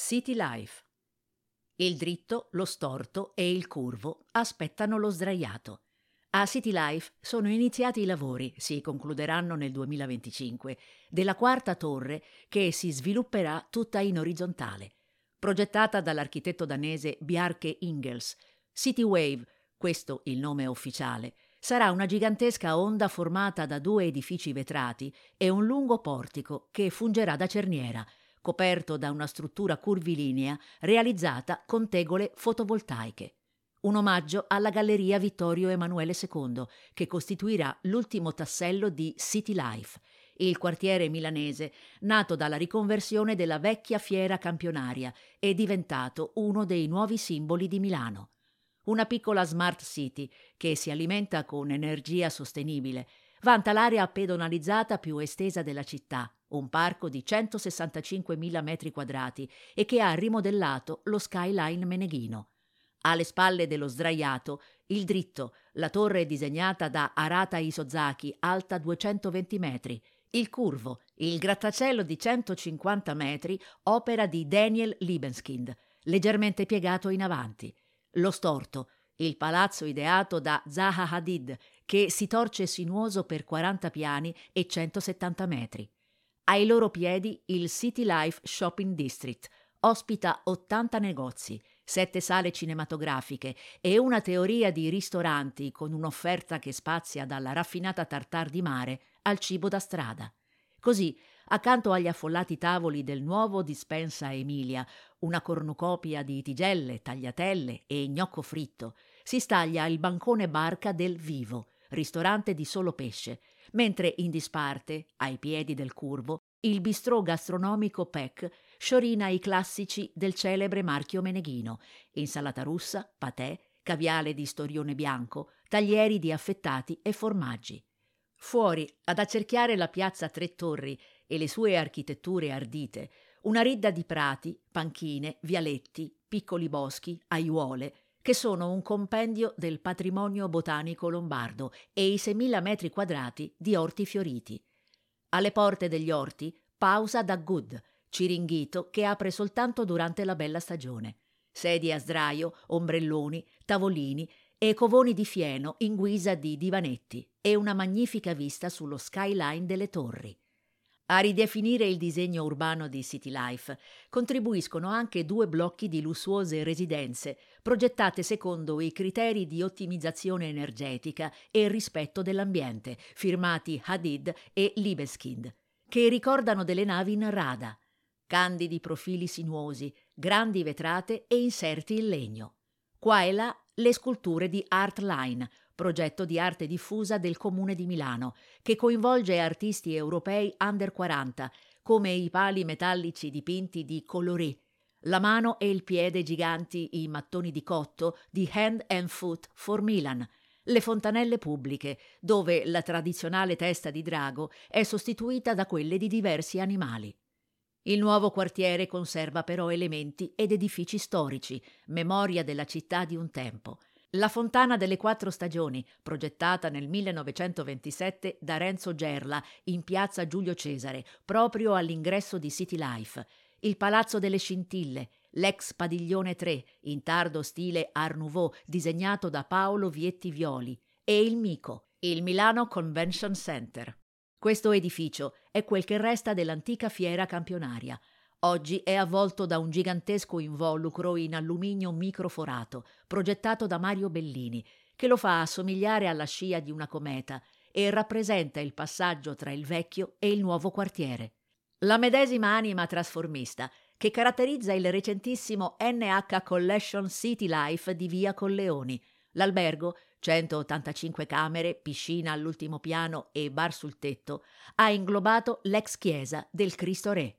City Life. Il dritto, lo storto e il curvo aspettano lo sdraiato. A City Life sono iniziati i lavori, si concluderanno nel 2025, della quarta torre che si svilupperà tutta in orizzontale. Progettata dall'architetto danese Bjarke Ingels, City Wave, questo il nome ufficiale, sarà una gigantesca onda formata da due edifici vetrati e un lungo portico che fungerà da cerniera, coperto da una struttura curvilinea realizzata con tegole fotovoltaiche. Un omaggio alla Galleria Vittorio Emanuele II, che costituirà l'ultimo tassello di City Life, il quartiere milanese nato dalla riconversione della vecchia fiera campionaria e diventato uno dei nuovi simboli di Milano. Una piccola smart city che si alimenta con energia sostenibile, vanta l'area pedonalizzata più estesa della città, un parco di 165.000 metri quadrati e che ha rimodellato lo skyline meneghino. Alle spalle dello sdraiato, il dritto, la torre disegnata da Arata Isozaki, alta 220 metri, il curvo, il grattacielo di 150 metri, opera di Daniel Liebenskind, leggermente piegato in avanti, lo storto, il palazzo ideato da Zaha Hadid, che si torce sinuoso per 40 piani e 170 metri. Ai loro piedi il City Life Shopping District ospita 80 negozi, 7 sale cinematografiche e una teoria di ristoranti con un'offerta che spazia dalla raffinata tartar di mare al cibo da strada. Così, accanto agli affollati tavoli del nuovo dispensa Emilia, una cornucopia di tigelle, tagliatelle e gnocco fritto, si staglia il bancone barca del Vivo, ristorante di solo pesce, mentre in disparte, ai piedi del curvo, il bistrò gastronomico PEC sciorina i classici del celebre marchio meneghino, insalata russa, patè, caviale di storione bianco, taglieri di affettati e formaggi. Fuori, ad accerchiare la piazza Tre Torri e le sue architetture ardite, una ridda di prati, panchine, vialetti, piccoli boschi, aiuole, che sono un compendio del patrimonio botanico lombardo e i 6.000 metri quadrati di orti fioriti. Alle porte degli orti, pausa da Good, ciringhito che apre soltanto durante la bella stagione. Sedie a sdraio, ombrelloni, tavolini e covoni di fieno in guisa di divanetti e una magnifica vista sullo skyline delle torri. A ridefinire il disegno urbano di City Life contribuiscono anche due blocchi di lussuose residenze progettate secondo i criteri di ottimizzazione energetica e rispetto dell'ambiente, firmati Hadid e Libeskind, che ricordano delle navi in rada, candidi profili sinuosi, grandi vetrate e inserti in legno. Qua e là le sculture di Artline, progetto di arte diffusa del Comune di Milano, che coinvolge artisti europei under 40, come i pali metallici dipinti di Coloré, la mano e il piede giganti in mattoni di cotto di Hand and Foot for Milan, le fontanelle pubbliche, dove la tradizionale testa di drago è sostituita da quelle di diversi animali. Il nuovo quartiere conserva però elementi ed edifici storici, memoria della città di un tempo, la Fontana delle Quattro Stagioni, progettata nel 1927 da Renzo Gerla in piazza Giulio Cesare, proprio all'ingresso di City Life. Il Palazzo delle Scintille, l'ex Padiglione 3, in tardo stile Art Nouveau, disegnato da Paolo Vietti Violi. E il Mico, il Milano Convention Center. Questo edificio è quel che resta dell'antica fiera campionaria. Oggi è avvolto da un gigantesco involucro in alluminio microforato, progettato da Mario Bellini, che lo fa assomigliare alla scia di una cometa e rappresenta il passaggio tra il vecchio e il nuovo quartiere. La medesima anima trasformista che caratterizza il recentissimo NH Collection City Life di Via Colleoni, l'albergo 185 camere, piscina all'ultimo piano e bar sul tetto, ha inglobato l'ex chiesa del Cristo Re.